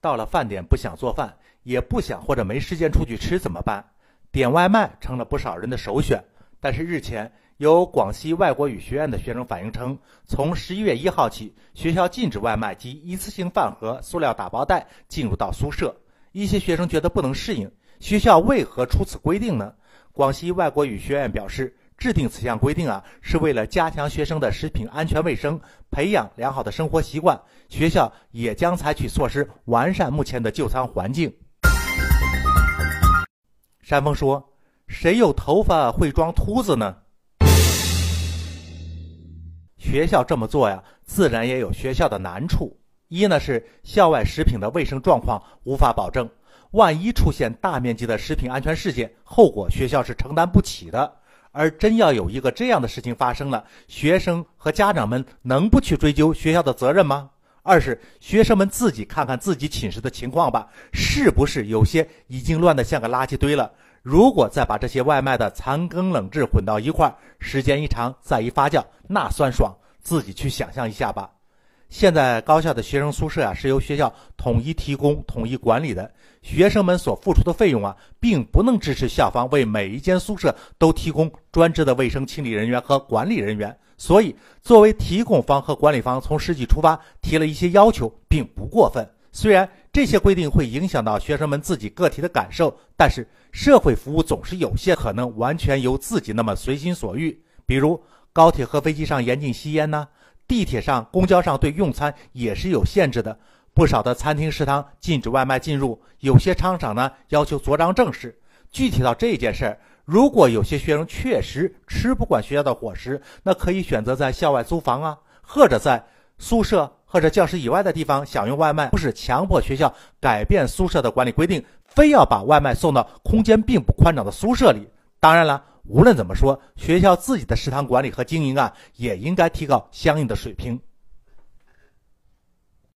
到了饭点不想做饭，也不想或者没时间出去吃怎么办？点外卖成了不少人的首选。但是日前，有广西外国语学院的学生反映称，从十一月一号起，学校禁止外卖及一次性饭盒、塑料打包袋进入到宿舍。一些学生觉得不能适应，学校为何出此规定呢？广西外国语学院表示，制定此项规定啊，是为了加强学生的食品安全卫生，培养良好的生活习惯。学校也将采取措施，完善目前的就餐环境。山峰说：“谁有头发会装秃子呢？”学校这么做呀，自然也有学校的难处。一呢是校外食品的卫生状况无法保证，万一出现大面积的食品安全事件，后果学校是承担不起的。而真要有一个这样的事情发生了，学生和家长们能不去追究学校的责任吗？二是学生们自己看看自己寝室的情况吧，是不是有些已经乱得像个垃圾堆了？如果再把这些外卖的残羹冷炙混到一块儿，时间一长再一发酵，那酸爽，自己去想象一下吧。现在高校的学生宿舍啊，是由学校统一提供、统一管理的。学生们所付出的费用啊，并不能支持校方为每一间宿舍都提供专职的卫生清理人员和管理人员。所以，作为提供方和管理方，从实际出发提了一些要求，并不过分。虽然这些规定会影响到学生们自己个体的感受，但是社会服务总是有些可能完全由自己那么随心所欲。比如高铁和飞机上严禁吸烟呢。地铁上、公交上对用餐也是有限制的，不少的餐厅食堂禁止外卖进入，有些商场呢要求着张正式。具体到这件事儿，如果有些学生确实吃不惯学校的伙食，那可以选择在校外租房啊，或者在宿舍或者教室以外的地方享用外卖，不是强迫学校改变宿舍的管理规定，非要把外卖送到空间并不宽敞的宿舍里。当然了。无论怎么说，学校自己的食堂管理和经营啊，也应该提高相应的水平。